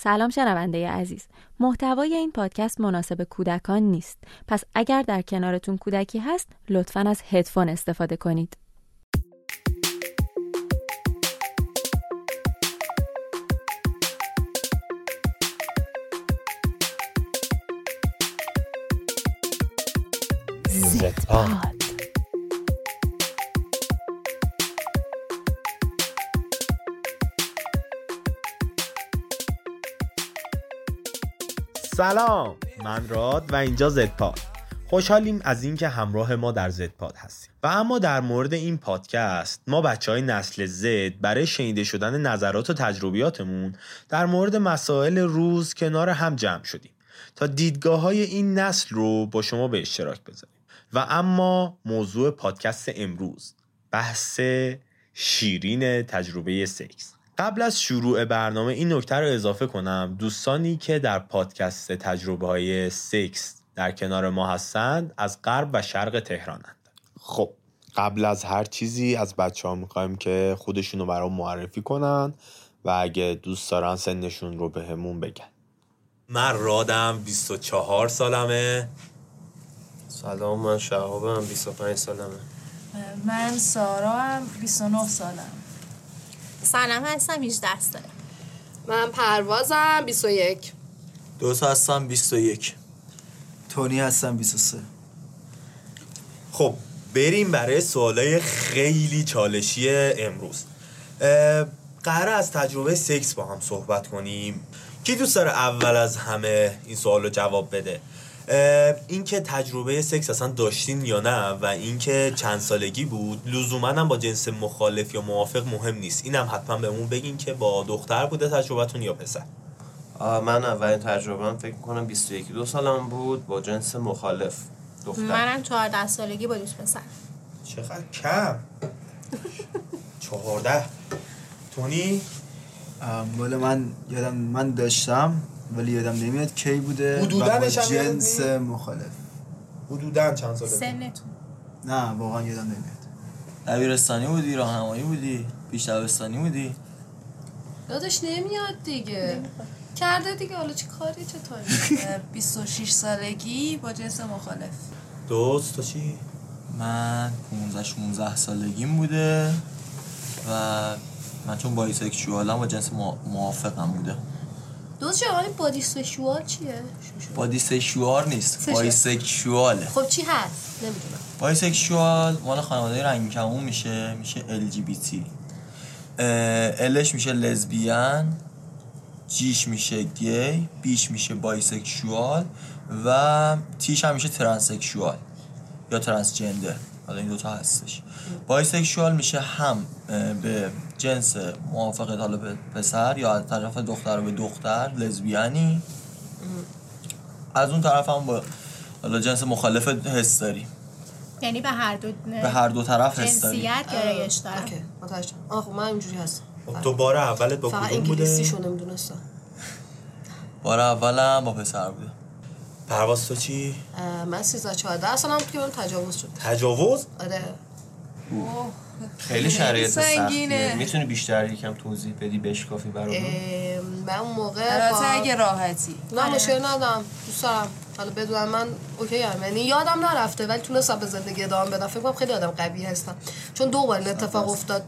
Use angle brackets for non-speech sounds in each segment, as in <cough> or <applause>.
سلام شنونده عزیز. محتوای این پادکست مناسب کودکان نیست. پس اگر در کنارتون کودکی هست لطفا از هدفون استفاده کنید. زدپاد سلام من راد و اینجا زدپاد. خوشحالیم از اینکه همراه ما در زدپاد هستیم. و اما در مورد این پادکست ما بچه های نسل زد برای شنیده شدن نظرات و تجربیاتمون در مورد مسائل روز کنار هم جمع شدیم. تا دیدگاه های این نسل رو با شما به اشتراک بذاریم. و اما موضوع پادکست امروز بحث شیرین تجربه سکس قبل از شروع برنامه این نکته رو اضافه کنم. دوستانی که در پادکست تجربه های سکس در کنار ما هستند از غرب و شرق تهرانند. خب قبل از هر چیزی از بچه ها می‌خوایم که خودشونو برام معرفی کنن و اگه دوست دارن سنشون رو به همون بگن. من رادم 24 سالمه. سلام من شهابم 25 سالمه. من سارا هم 29 سالم. سلام هستم 18 ساله من پروازم 21 دوست هستم 21 تونی هستم 23 خب بریم برای سوالای خیلی چالشی امروز. قرار از تجربه سکس با هم صحبت کنیم. کی دوست داره اول از همه این سوال رو جواب بده؟ اینکه تجربه سکس اصلا داشتین یا نه و اینکه چند سالگی بود لزوما هم با جنس مخالف یا موافق مهم نیست. اینم حتما بهمون بگین که با دختر بوده تجربتون یا پسر. من اولین تجربه فکر کنم 21 دو سالم بود با جنس مخالف دختر. منم 14 سالگی با دوست پسر. چقدر کم؟ 14 تونی؟ مال من یادم من داشتم ولی یادم نمیاد کی بوده نشم یادت جنس؟ مخالف. حدودا چند ساله سنتون. نه واقعا یادم نمیاد. دبیرستانی بودی راهنمایی بودی پیش دبستانی بودی؟ داداش نمیاد دیگه. کرده دیگه حالا چی کاری چطوری 26 <laughs> سالگی با جنس مخالف. دوست تو چی؟ من 15 16 سالگیم بوده و من چون bisexual م با جنس موا- موافقم بوده. دوست ولی bisexual چیه؟ bisexual نیست. سشه. bisexual ه خب چی هست؟ نمی‌دونم. bisexual مال خانواده رنگین کمون میشه میشه LGBT L ش میشه lesbian G ش میشه gay B ش میشه bisexual و T ش هم میشه transsexual یا transgender حالا این دوتا هستش. bisexual میشه هم به جنس موافقت حالا به پسر یا از طرف دختر به دختر لزبیانی. از اون طرف هم با حالا جنس مخالف حس داری. یعنی به هر دو به هر دو طرف حس داری. جنسیت گرایش دارم اوکی. متوجه. آه خب من اینجوری هستم. خب تو بار اولت با فقط کدوم بوده؟ انگلیسیشو نمی‌دونستم بار اولم با پسر بوده. پرواز تو چی؟ من 13 14 سالم بود که من تجاوز شد. تجاوز؟ آره. خیلی شرایط سنگینه. سختیه می‌تونی بیشتر یکم توضیح بدی بشکافی برامون؟ اه، من اون موقع البته با- اگه راحتی. نه مشکل ندارم. دوست دارم. حالا بدونم من اوکی هم یعنی یادم نرفته ولی تونستم به زندگی ادامه بدم. فکر کنم خیلی آدم قوی هستم. چون دو بار این اتفاق افتاد.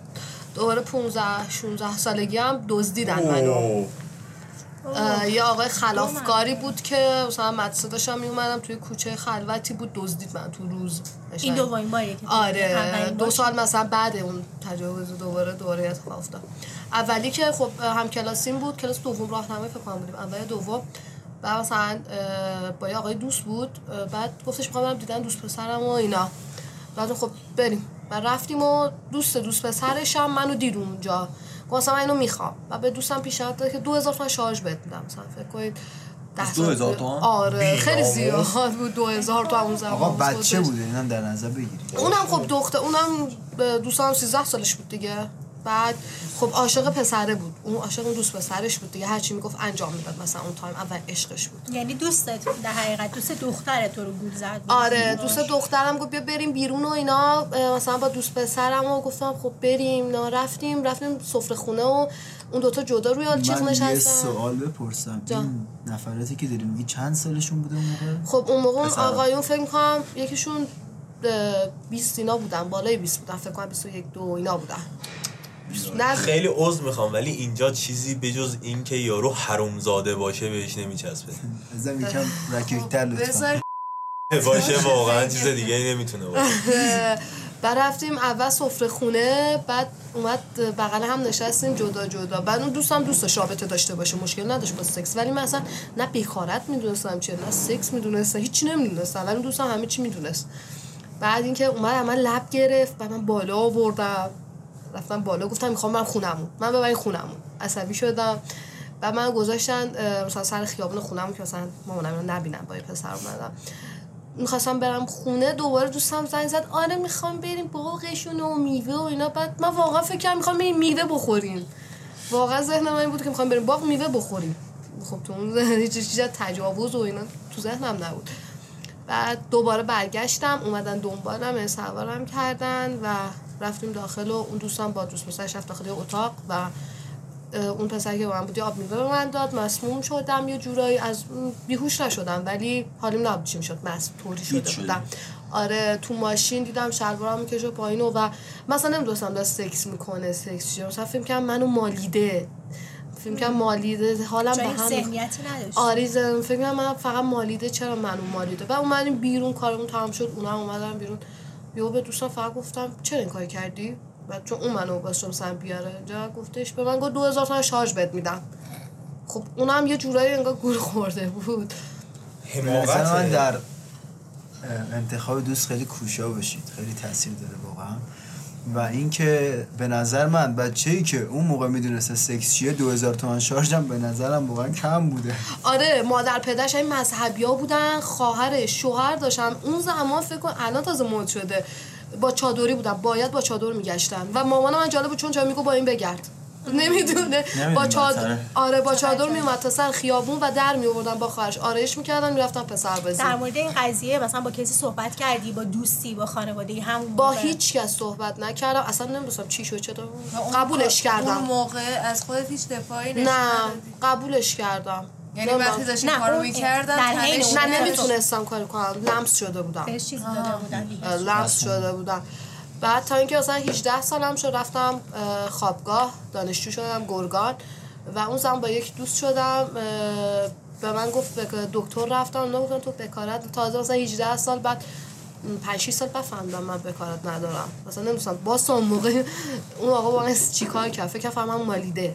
دوباره 15 16 سالگی هم دزدیدن منو. یه آقای خلافکاری بود که مثلا مدرسه داشتم میومدم توی کوچه خلوتی بود دزدید من تو روز. این دومین باریه آره دو سال مثلا بعد اون تجاوز دوباره دوباره اتفاق افتاد. اولی که خب هم کلاسیم بود کلاس دوم راهنمایی فکر کنم بودیم. اول دوم. بعد مثلا با یه آقای دوست بود. بعد گفتش می‌خوام برم دیدن دوست پسرم و اینا. بعد خب بریم. و رفتیم و دوست دوست پسرش هم منو دید اونجا. مثلا من اینو می‌خوام و به دوستم پیشنهاد داد که 2000 تومن شارژ بهت میدم مثلا فکر کنید ده از سال 2000 پیش. تومن؟ آره خیلی. زیاد بود 2000 تو اون زمان آقا بود بچه خودش. بوده اینم در نظر بگیری اونم خب دختر اونم دوستم 13 سالش بود دیگه بعد خب عاشق پسره بود. اون عاشق اون دوست پسرش بود دیگه. هرچی می‌گفت انجام می‌داد. مثلا اون تایم اول عشقش بود. یعنی دوستت در حقیقت دوست دختر تو رو گول زد. آره دوست دخترم گفت بیا بریم بیرون و اینا. مثلا با دوست پسرم و گفتم خب بریم. اینا رفتیم رفتیم سفره خونه و اون دوتا جدا روی چیز من یه نشستن. سوال بپرسم. این نفراتی که داری میگی چند سالشون بوده اون موقع؟ خب اون موقع پسرم. آقایون فکر می‌کنم یکیشون اه، 20 اینا بودن. بالای 20 بودن. فکر کنم 21 دو اینا بودن. خیلی عذر می‌خوام ولی اینجا چیزی بجز این که یارو حرومزاده باشه بهش نمیچسبه. ازم یکم رکیکتر لطفا. باشه واقعا چیز دیگه نمی‌تونه باشه. <laughs> بعد رفتیم اول سفره خونه بعد اومد بغل هم نشستیم جدا جدا. بعد اون دوستم دوستش رابطه داشته باشه مشکل نداشت با سکس. ولی من اصلا نه بیخارت می‌دونستم چیه نه سکس می‌دونستم هیچی نمی‌دونستم. ولی اون دوستم همه چی می‌دونست. بعد اینکه اومد من لب گرفت بعد من بالا آوردم. رفتم بالا گفتم می‌خوام من خونمون من ببرین خونمون عصبی شدم. بعد من گذاشتن مثلا سر خیابون خونمون که مثلا مامانم اینو نبینم با پسر اومدم. می‌خواستم برم خونه دوباره دوستم زنگ زد. آره می‌خوام بریم. باغشون و میوه و اینا. بعد من واقعا فکر می‌خوام بریم میوه بخوریم. واقعا ذهن این بود که می‌خوام بریم باغ میوه بخوریم. خب تو اون هیچ چیز تجاوز و اینا تو ذهنم نبود. بعد دوباره برگشتم اومدن دنبالم یعنی سوارم کردن و رفتیم داخل و اون دوستم با دوست پسرش رفت داخل اتاق و اون پسر که با من بود یه آب میوه به من داد مسموم شدم یه جورایی از بیهوش نشدم ولی حالیم نبود چی می‌شد مس طوری شده. بودم. آره تو ماشین دیدم شلوارم می‌کشه پایین و مثلا نمی‌دونستم داره سکس می‌کنه سکس چیه. مثلا فیلم کردم منو مالیده. فیلم کردم مالیده حالم به هم آره زدم فکر کنم من فقط مالیده چرا منو مالیده؟ و اومدیم بیرون کارمون تمام شد اونم اومدن بیرون. یهو به دوستم فقط گفتم چرا این کاری کردی؟ و چون اون منو واسه سن بیاره اینجا گفتش به من گفت 2000 تومن شارژ بهت میدم. خب اونم یه جورایی انگار گول خورده بود. نظر من در انتخاب دوست خیلی کوشا باشید. خیلی تاثیر داره واقعا. و اینکه به نظر من بچه ای که اون موقع می‌دونسته سکس چیه 2000 تومن شارژ هم به نظرم واقعا کم بوده. آره مادر پدرش این مذهبی ها بودن خواهرش شوهر داشتن. اون زمان فکر کن الان تازه مد شده. با چادری بودن باید با چادر میگشتن. و مامانم من جالب بود چون چرا میگو با این بگرد. نمی‌دونه با چادر. آره با چادر میومد تا سر خیابون و در میآوردن با خواهرش. آرایش می‌کردن می‌رفتن پسر بزن در مورد این قضیه مثلا با کسی صحبت کردی؟ با دوستی با خانوادگی هم با هیچ کس صحبت نکردم. اصلا نمی‌دونستم چی شد چطور اون- قبولش اون کردم. موقع از خودت هیچ دفاعی نه؟ قبولش کردم. یعنی نمی‌دونم. وقتی داشتی کارو اون- می‌کردم اون- نه نمی‌تونستم کاری کنم. لمس شده بودم. لمس شده بودم. بعد تا اینکه مثلا 18 سالم شد رفتم اه، خوابگاه دانشجو شدم گرگان و اون زمان با یک دوست شدم به من گفت دکتر رفتم. اونا گفتن تو بکارت تازه مثلا 18 سال بعد 5 6 سال بعد فهمیدم من بکارت ندارم. مثلا نمی‌دونستم باز اون موقع اون آقا با من چیکار کرد؟ فکر کنم من مالیده.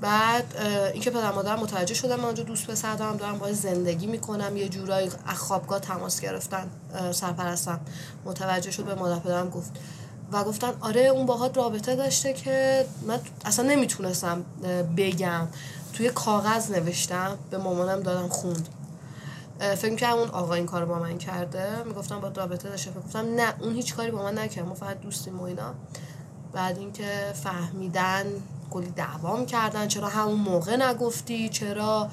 بعد اینکه پدر مادر متوجه شدم من اونجا دوست پسر دارم دارم باید زندگی می‌کنم یه جورایی خوابگاه تماس گرفتن سرپرستم. متوجه شد به مادر پدرم گفت. و گفتن آره اون باهات رابطه داشته که من اصلا نمی‌تونستم بگم. توی کاغذ نوشتم به مامانم دادم خوند. فکر کنم اون آقا این کار با من کرده. می‌گفتم با رابطه داشته. فکر گفتم نه اون هیچ کاری با من نکرد. ما فقط دوستیم و اینا. بعد اینکه فهمیدن کلی دعوام کردن چرا همون موقع نگفتی؟ چرا؟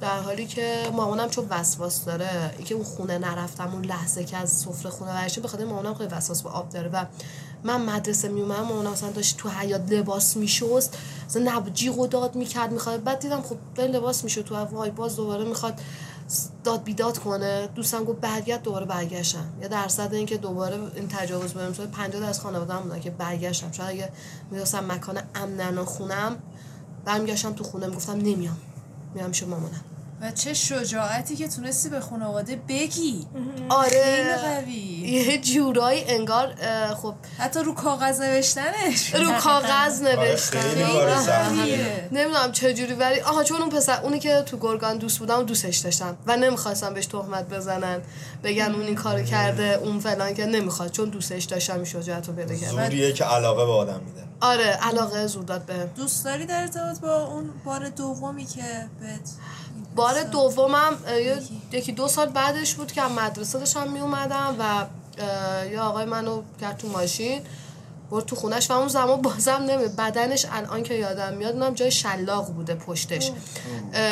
در حالی که مامانم چون وسواس داره اینکه اون خونه نرفتم اون لحظه که از سفره خونه برشتم بخاطر مامانم خیلی وسواس به آب داره و من مدرسه میومدم مامانم مثلا داشت تو حیات لباس میشست مثلا نبود جیغ و داد می‌کرد می‌خواد بعد دیدم خب لباس میشه تو وای باز دوباره می‌خواد داد بیداد کنه دوستم گفت برگرد دوباره برگشتم. یا درصد اینکه دوباره این تجاوز بهم شده 50 درصد خانواده‌ام بودن که برگشتم. شاید اگه می‌رسم مکان امنن و خونم برمیگشتم تو خونه می‌گفتم نمیام. میام پیش مامانم. و چه شجاعتی که تونستی به خانواده بگی. خیلی آره. قوی. یه جورایی انگار خب. حتی رو کاغذ نوشتنش. رو <laughs> کاغذ خیلی سختیه. قویه. نمی‌دونم چه جوری ولی آها چون اون پسر اونی که تو گرگان دوست بودم دوستش داشتم و نمی‌خواستم بهش تهمت بزنن بگن اون این کارو کرده اون فلان که نمی‌خواد چون دوستش داشتم شجاعت رو پیدا کردم زوریه که علاقه به آدم میده. آره علاقه زور داد بهم دوست داری در ارتباط با اون بار دومی که بهت بار دومم یکی دو سال بعدش بود که مدرسه داشتم می اومدم و یه آقای منو کرد تو ماشین برد تو خونش و اون زمان بازم نمی بدنش الان که یادم میاد اونم جای شلاق بوده پشتش.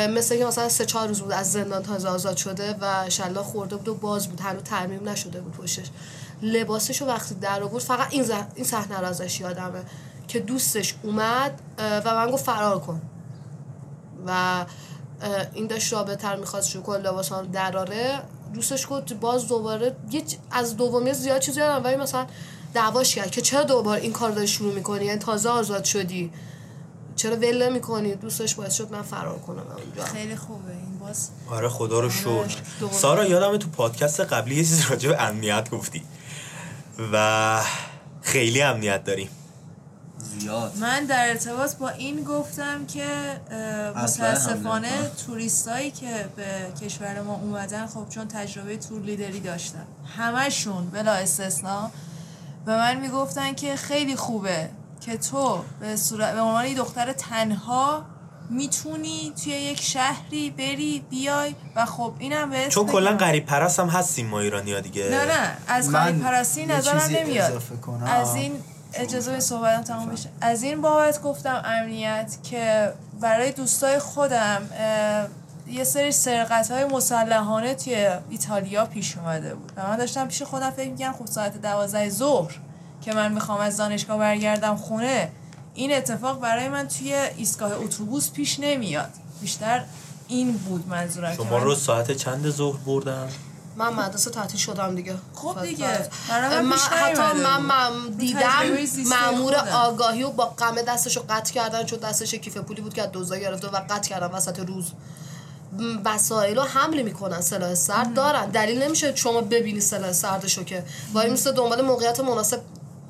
مثل که مثلا سه چهار روز بود از زندان تازه آزاد شده و شلاق خورده بود و باز بود هنوز ترمیم نشده بود پشتش. لباسش رو وقتی در آورد فقط این این صحنه رو ازش یادمه که دوستش اومد و من گفت فرار کن. و این داشت رابطه رو می‌خواست کنه لباس دراره. دوستش گفت باز دوباره یه از دومی زیاد چیزی یادم ولی مثلا دعواش کرد که چرا دوباره این کار داری شروع می‌کنی؟ یعنی تازه آزاد شدی. چرا ول می‌کنی دوستش باعث شد من فرار کنم اونجا. خیلی خوبه. این باز آره خدا رو شکر. دوباره. سارا یادم تو پادکست قبلی یه چیزی راجع به امنیت گفتی. و خیلی امنیت داریم. زیاد. من در ارتباط با این گفتم که متاسفانه. توریستایی که به کشور ما اومدن خب چون تجربه تور لیدری داشتن. همشون بلا استثنا به من می‌گفتن که خیلی خوبه که تو به صورت به عنوان دختر تنها می‌تونی توی یک شهری بری بیای و خب اینم به چون کلا غریب پرست هم هستیم ما ایرانی ها دیگه. نه نه از غریب پرستی نظرم نمیاد. از این اجازه به صحبتم تمام بشه. از این بابت گفتم امنیت که برای دوستای خودم یه سری سرقت های مسلحانه توی ایتالیا پیش اومده بود. و من داشتم پیش خودم فکر می‌کنم خب ساعت دوازده ظهر که من می‌خوام از دانشگاه برگردم خونه این اتفاق برای من توی ایستگاه اتوبوس پیش نمیاد. بیشتر این بود منظورم شما رو ساعت چند ظهر بردن؟ من مدرسه تعطیل شدم دیگه. خب دیگه. فقط. برای من حتی من, دیدم مامور. آگاهی و با قمه دستشو قطع کردن چون دستش کیف پولی بود که از دزدا گرفته و قطع کردن وسط روز. وسایل رو حمل می‌کنن سلاح سرد دارن. دلیل نمیشه شما ببینی سلاح سردشو که. وای میسته دنبال موقعیت مناسب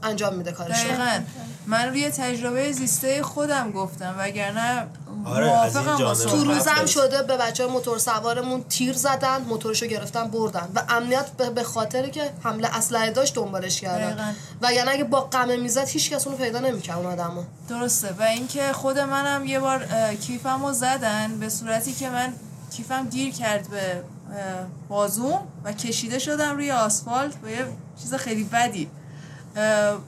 انجام میده کارشو. دقیقا. من روی تجربه زیسته خودم گفتم وگرنه آره، از این موافقم با جانب. تو. روزم. شده به بچه موتور سوارمون تیر زدن موتورشو گرفتن بردن و امنیت به- به خاطر که حمله اسلحه داشت دنبالش کردن دقیقاً. و یعنی اگه با قمه می‌زد هیچ کس اونو پیدا نمی‌کرد اون آدمو درسته و اینکه خود منم یه بار اه، کیفم رو زدن به صورتی که من کیفم گیر کرد به بازوم و کشیده شدم روی آسفالت و یه چیز خیلی بدی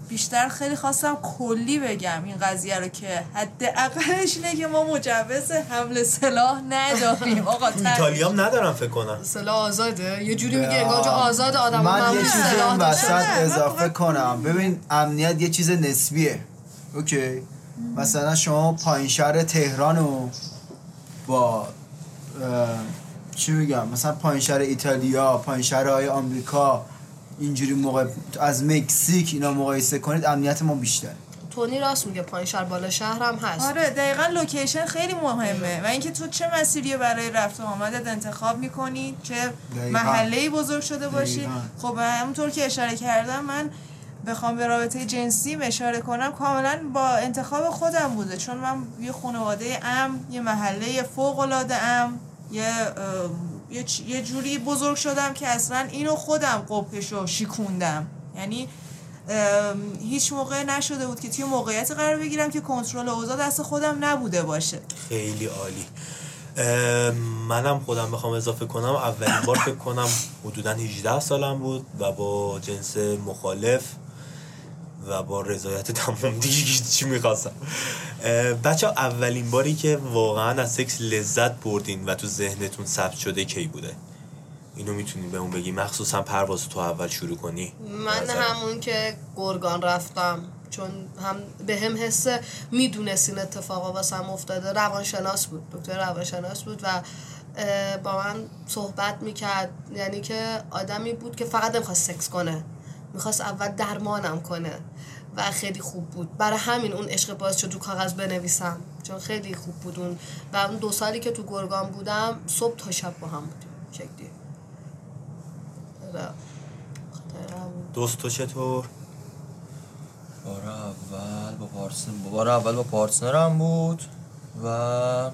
بیشتر خیلی خواستم کلی بگم این قضیه رو که حداقلش اینه که ما مجوز حمل سلاح نداریم. آقا ایتالیا هم ندارم فکر کنم. سلاح آزاده؟ یه جوری میگه انگار جو آزاد آدم من یه چیزی این. وسط اضافه کنم. ببین امنیت یه چیز نسبیه. okay؟ مثلا شما پایین شهر تهران رو با چی میگم؟ مثلا پایین شهر ایتالیا پایین شهرهای آمریکا اینجوری موقع از مکزیک اینا مقایسه کنید امنیت ما بیشتر تونی راست میگه پایین شهر بالا شهر هم هست. آره دقیقا location خیلی مهمه. و اینکه تو چه مسیری برای رفت و آمدت انتخاب می‌کنی چه دقیقاً. محله بزرگ شده باشی. دقیقاً. خب همونطور که اشاره کردم من بخوام به رابطه جنسی اشاره کنم کاملا با انتخاب خودم بوده. چون من یه خانواده ام یه محله فوق العاده ام یه یه, یه جوری بزرگ شدم که اصلا اینو خودم قبهشو شیکوندم. یعنی هیچ موقع نشده بود که توی موقعیت قرار بگیرم که کنترل اوضاع دست خودم نبوده باشه. خیلی عالی. منم خودم بخوام اضافه کنم. اولین بار فکر کنم حدودا 18 سالم بود و با جنس مخالف و با رضایت تمام دیگه چی می‌خواستم. بچه اولین باری که واقعا از سکس لذت بردین و تو ذهنتون ثبت شده کی بوده؟ اینو می‌تونی به اون بگی مخصوصا پرواز تو اول شروع کنی. من. همون که گرگان رفتم چون هم به هم حس می‌دونست این اتفاقا واسم افتاده روانشناس بود دکتر روانشناس بود و با من صحبت می‌کرد. یعنی که آدمی بود که فقط نمی‌خواست سکس کنه. می‌خواست اول درمانم کنه و خیلی خوب بود. برای همین اون عشق باعث شد تو کاغذ بنویسم چون خیلی خوب بود اون. و اون دو سالی که تو گرگان بودم صبح تا شب با هم بودیم شکلی. دوست تو چطور؟ بار اول با partner بار اول با partner م بود و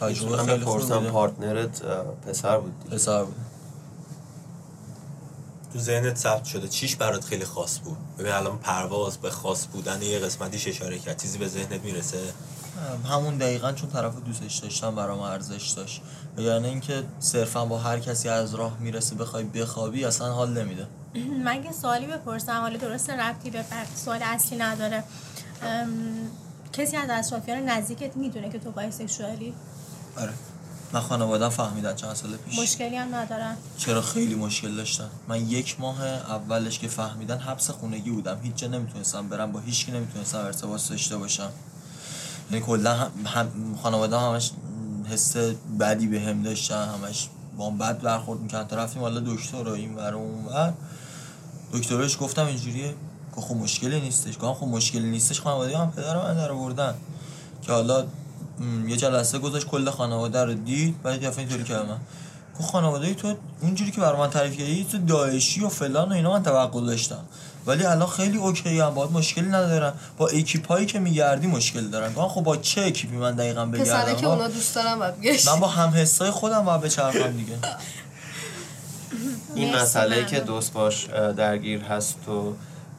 تجربه خیلی partner ت پسر بود دیگه. پسر بود. تو ذهنت ثبت شده. چیش برات خیلی خاص بود؟ ببین الان پرواز به خاص بودن یه قسمتیش اشاره کرد. چیزی به ذهنت می‌رسه؟ همون دقیقا چون طرف دوستش داشتم برام ارزش داشت. یعنی اینکه صرفا با هر کسی از راه می‌رسه بخوای بخوابی اصلا حال نمیده. <clears throat> من یه سوالی بپرسم حالا درست ربطی به سوال اصلی نداره. ام، کسی از اطرافیان نزدیکت می‌دونه که تو بایسکشوالی آره. من خانوادم فهمیدن چند سال پیش. مشکلی هم ندارن. چرا خیلی مشکل داشتن؟ من یک ماه اولش که فهمیدن حبس خونگی بودم. هیچ جا نمی‌تونستم برم با هیچ کی نمی‌تونستم ارتباط داشته باشم. یعنی کلا هم, هم خانواده همش حس بدی به هم داشتن همش با هم بد برخورد می‌کردن. تا رفتیم حالا دکتر رو این ور و اون ور. دکتر بهش گفتم اینجوریه. که خب مشکلی نیستش. گفتم خب مشکلی نیستش. خانواده هم پدر من در آوردن که حالا یه جلسه گذاشت کل خانواده رو دید بعد یه دفعه اینطوری کرد من گفت خانواده تو اونجوری که برای من تعریف کردی تو داعشی و فلان و اینا من توقع داشتم. ولی الان خیلی okay هم باید مشکلی ندارم. با اکیپایی که میگردی مشکل دارم. گفتم خب با چه اکیپی من دقیقا پسره بگردم که اونا دوست دارم من با هم حسای خودم باید بچرخم دیگه. <laughs> این مسئله که. دوست باش درگیر هست و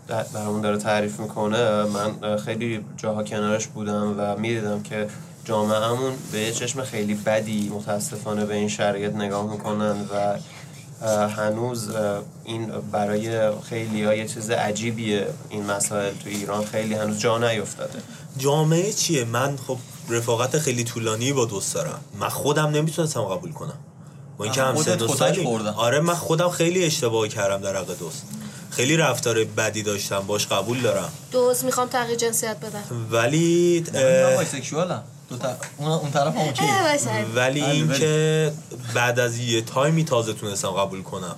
در- برامون داره تعریف می‌کنه. من خیلی جاها کنارش بودم و می‌دیدم که جامعهمون به یه چشم خیلی بدی متاسفانه به این شرایط نگاه می‌کنن و هنوز این برای خیلی ها یه چیز عجیبیه این مسائل تو ایران. خیلی هنوز جا نیفتاده. جامعه چیه؟ من خب رفاقت خیلی طولانی با دوست دارم. من خودم نمی‌تونستم قبول کنم. با اینکه هم سن. آره من خودم خیلی اشتباه کردم در حق دوست. خیلی رفتار بدی داشتم باش قبول دارم. دوز می‌خوام تغییر جنسیت بدم. ولی من دو تا- اون اون طرف هم اوکی. باشه. ولی اینکه بعد از یه تایمی تازه تونستم قبول کنم.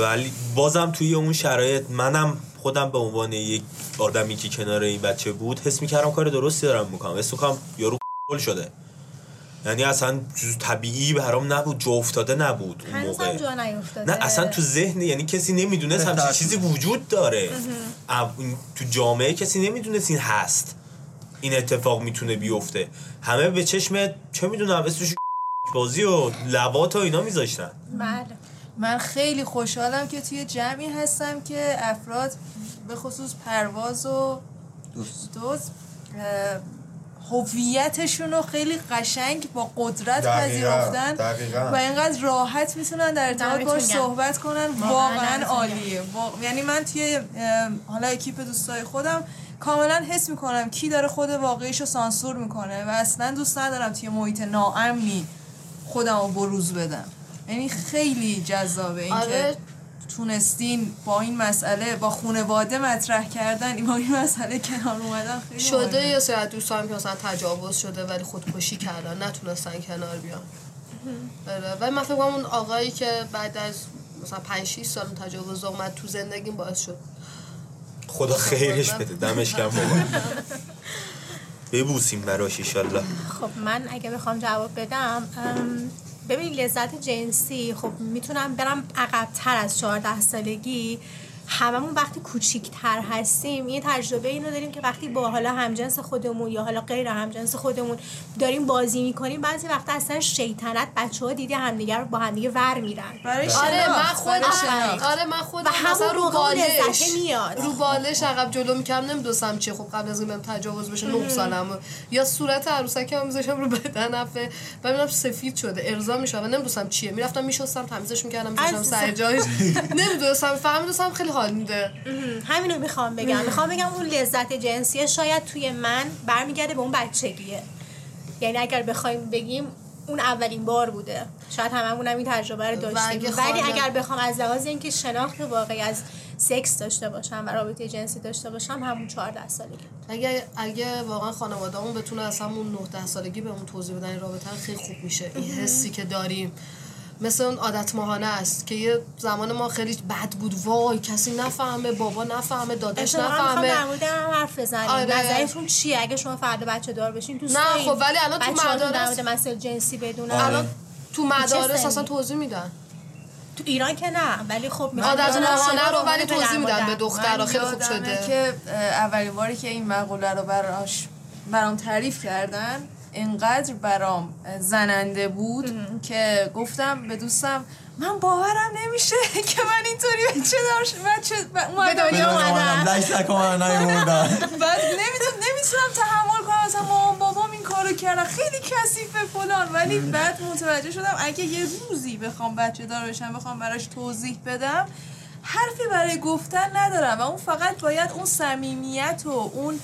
ولی بازم توی اون شرایط منم خودم به عنوان یک آدمی که کنار این بچه بود حس می‌کردم کار درستی دارم می‌کنم. حس می‌کنم یارو خل شده. یعنی اصلا طبیعی برام نبود جا افتاده نبود اون موقع. جا نیفتاده. نه اصلا تو ذهن یعنی کسی نمی‌دونست همچین چیزی وجود داره. تو جامعه کسی نمی‌دونست این هست. این اتفاق می‌تونه بیفته. همه به چشم چه می‌دونم اسمش بازی و لبات و اینا میذاشتن. بله. من خیلی خوشحالم که توی جمعی هستم که افراد به خصوص پرواز و دوست. هویتشون رو خیلی قشنگ با قدرت دقیقاً، پذیرفتن دقیقاً. و اینقدر راحت می‌تونن در ارتباط باش گرم. صحبت کنن. واقعاً عالیه. وا- یعنی من توی حالا اکیپ دوستای خودم کاملا حس می‌کنم کی داره خود واقعیش رو سانسور می‌کنه و اصلا دوست ندارم توی محیط ناامنی خودم رو بروز بدم یعنی خیلی جذابه این آره. که تونستین با این مسئله با خانواده مطرح کردن با این مسئله کنار اومدن خیلی شده. یا از دوستان که مثلا تجاوز شده ولی خودکشی کردن نتونستن کنار بیان آره ولی من فکر اون آقایی که بعد از مثلا 5 6 سال تجاوز اومد تو زندگیم باعث شد خدا خیرش بده. دمش گرم بابا. ببوسیم براش ایشالله. خب من اگه بخوام جواب بدم ببین لذت جنسی خب می‌تونم برم عقبتر از 14 سالگی. هممون وقتی کوچیکتر هستیم یه تجربه اینو داریم که وقتی با حالا همجنس خودمون یا حالا غیر همجنس خودمون داریم بازی می‌کنیم بعضی وقتا اصلا شیطنت بچه ها دیدی همدیگه رو با همدیگه ور میرن. برای آره من خودم. آره من خودم. و همون مثلا رو بالش. میاد. رو بالش عقب جلو می‌کردم نمی‌دونستم چیه. خب قبل از این بهم تجاوز بشه 9 سالم. یا صورت عروسک هم میذاشم رو بدنم ببینم سفید شده. ارضا میشه و نمی‌دونستم چیه. می‌رفتم میشستم تمیزش می‌کردم میذاشتم عزیزم. سر جایش. <laughs> نمی‌دونستم فهمیدونستم خیلی حال میده همینو می‌خوام بگم. می‌خوام بگم اون لذت جنسی شاید توی من برمیگرده به اون بچگیه. یعنی اگر بخوایم بگیم اون اولین بار بوده. شاید هممون هم این تجربه رو داشتیم. ولی اگر بخوام از لحاظ اینکه شناخت واقعی از سکس داشته باشم و رابطه جنسی داشته باشم همون 14 سالگی. اگه اگه واقعا خانواده‌مون بتونه از همون 9 10 سالگی بهمون توضیح بدن رابطه خیلی خوب میشه. این حسی که داریم. مثل اون عادت ماهانه است که یه زمان ما خیلی بد بود. وای کسی نفهمه بابا نفهمه داداش می‌خوام در نفهمه مورد هم حرف بزنیم. آره. نظرتون چیه؟ اگه شما فردا بچه دار بشین دوست نه، خب ولی الان تو مدارس- مورد مسائل جنسی بدونن. الان تو مدارس؟ اصلا توضیح میدن. تو ایران که نه ولی خب می‌خوام عادت بدونم ماهانه رو به ولی توضیح میدن به. دخترها. خیلی خوب شده. که اولین باری که این مقوله رو براش برام تعریف کردن انقدر برام زننده بود که گفتم به دوستم من باورم نمیشه <laughs> که من اینطوری بچه داشت بچه ب- اومدم دنیا نیوردن <laughs> بعد نمی‌تونم نمی‌تونم تحمل کنم. مثلا مامان بابا کارو کردن. خیلی کثیفه فلان. ولی بعد متوجه شدم اگه یه روزی بخوام بچه دار بشم بخوام براش توضیح بدم حرفی برای گفتن ندارم. و اون فقط باید اون صمیمیت و اون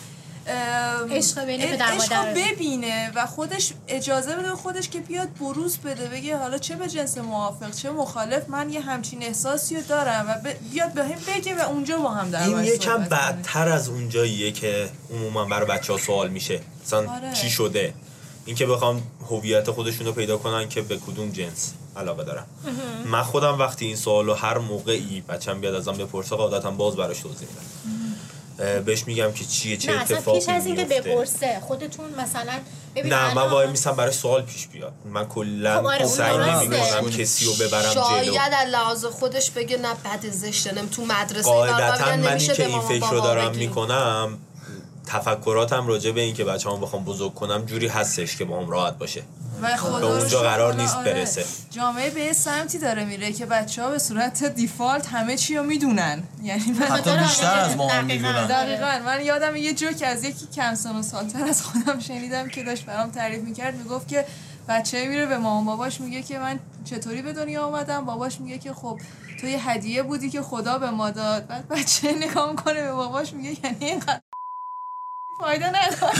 عشق بین پدر عشق مادر رو. ببینه و خودش اجازه بده به خودش که بیاد بروز بده بگه حالا چه به جنس موافق چه مخالف من یه همچین احساسی رو دارم و ب- بیاد به هم بگه و اونجا با هم در این یکم. بدتر از اونجاییه که عموما برای بچه ها سوال میشه مثلا آره. چی شده اینکه بخوام هویت خودشون رو پیدا کنن که به کدوم جنس علاقه دارم من خودم وقتی این سوال رو هر موقعی بچم بیاد ازم بپرسه قاعدتا باز براش توضیح میدم بهش میگم که چیه چه نه اصلا اتفاقی پیش از اینکه. بپرسه خودتون مثلا ببین نه من وای میسم برای سوال پیش بیاد من کلا خب آره، اون سعی. نمی‌کنم کسی رو ببرم جلو شاید از لحاظ خودش بگه نه بد زشته نم تو مدرسه قاعدتا اینا رو من نمیشه این که این فکر رو دارم. می‌کنم تفکراتم راجع به این که بچه‌مو بخوام بزرگ کنم جوری هستش که با هم راحت باشه و خدا به اونجا قرار نیست آره، برسه. جامعه به سمتی داره میره که بچه ها به صورت دیفالت همه چی رو می‌دونن. یعنی من حتی بیشتر از ما هم. می‌دونن. دقیقا. من یادم یه جوک از یکی کم سن و سالتر از خودم شنیدم که داشت برام تعریف می‌کرد می‌گفت که بچه میره به مامان باباش میگه که من چطوری به دنیا آمدم باباش میگه که خب تو یه هدیه بودی که خدا به ما داد. بعد بچه نگاه می‌کنه به باباش میگه یعنی اینقدر فایده نداره.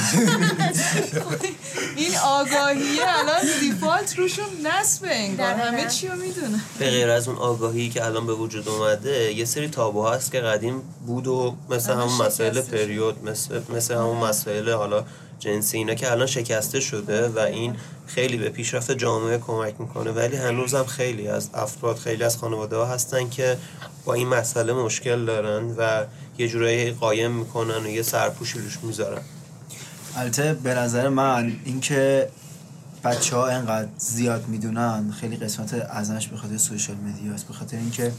این آگاهیه الان دیفالت روشون نصبه انگار. همه چی رو می‌دونه. به غیر از اون آگاهی که الان به وجود اومده یه سری تابوها هست که قدیم بود و مثل همون مسائل پریود مثل, مثل همون مسائل حالا جنسی اینا که الان شکسته شده و این خیلی به پیشرفت جامعه کمک می‌کنه. ولی هنوزم خیلی از افراد خیلی از خانواده ها هستن که با این مسئله مشکل دارن و یه جورایی قایم می‌کنن و یه سرپوشی روش می‌ذارن البته به نظر من اینکه بچه ها انقدر زیاد می‌دونن خیلی قسمت ازش به خاطر سوشال مدیا است به خاطر اینکه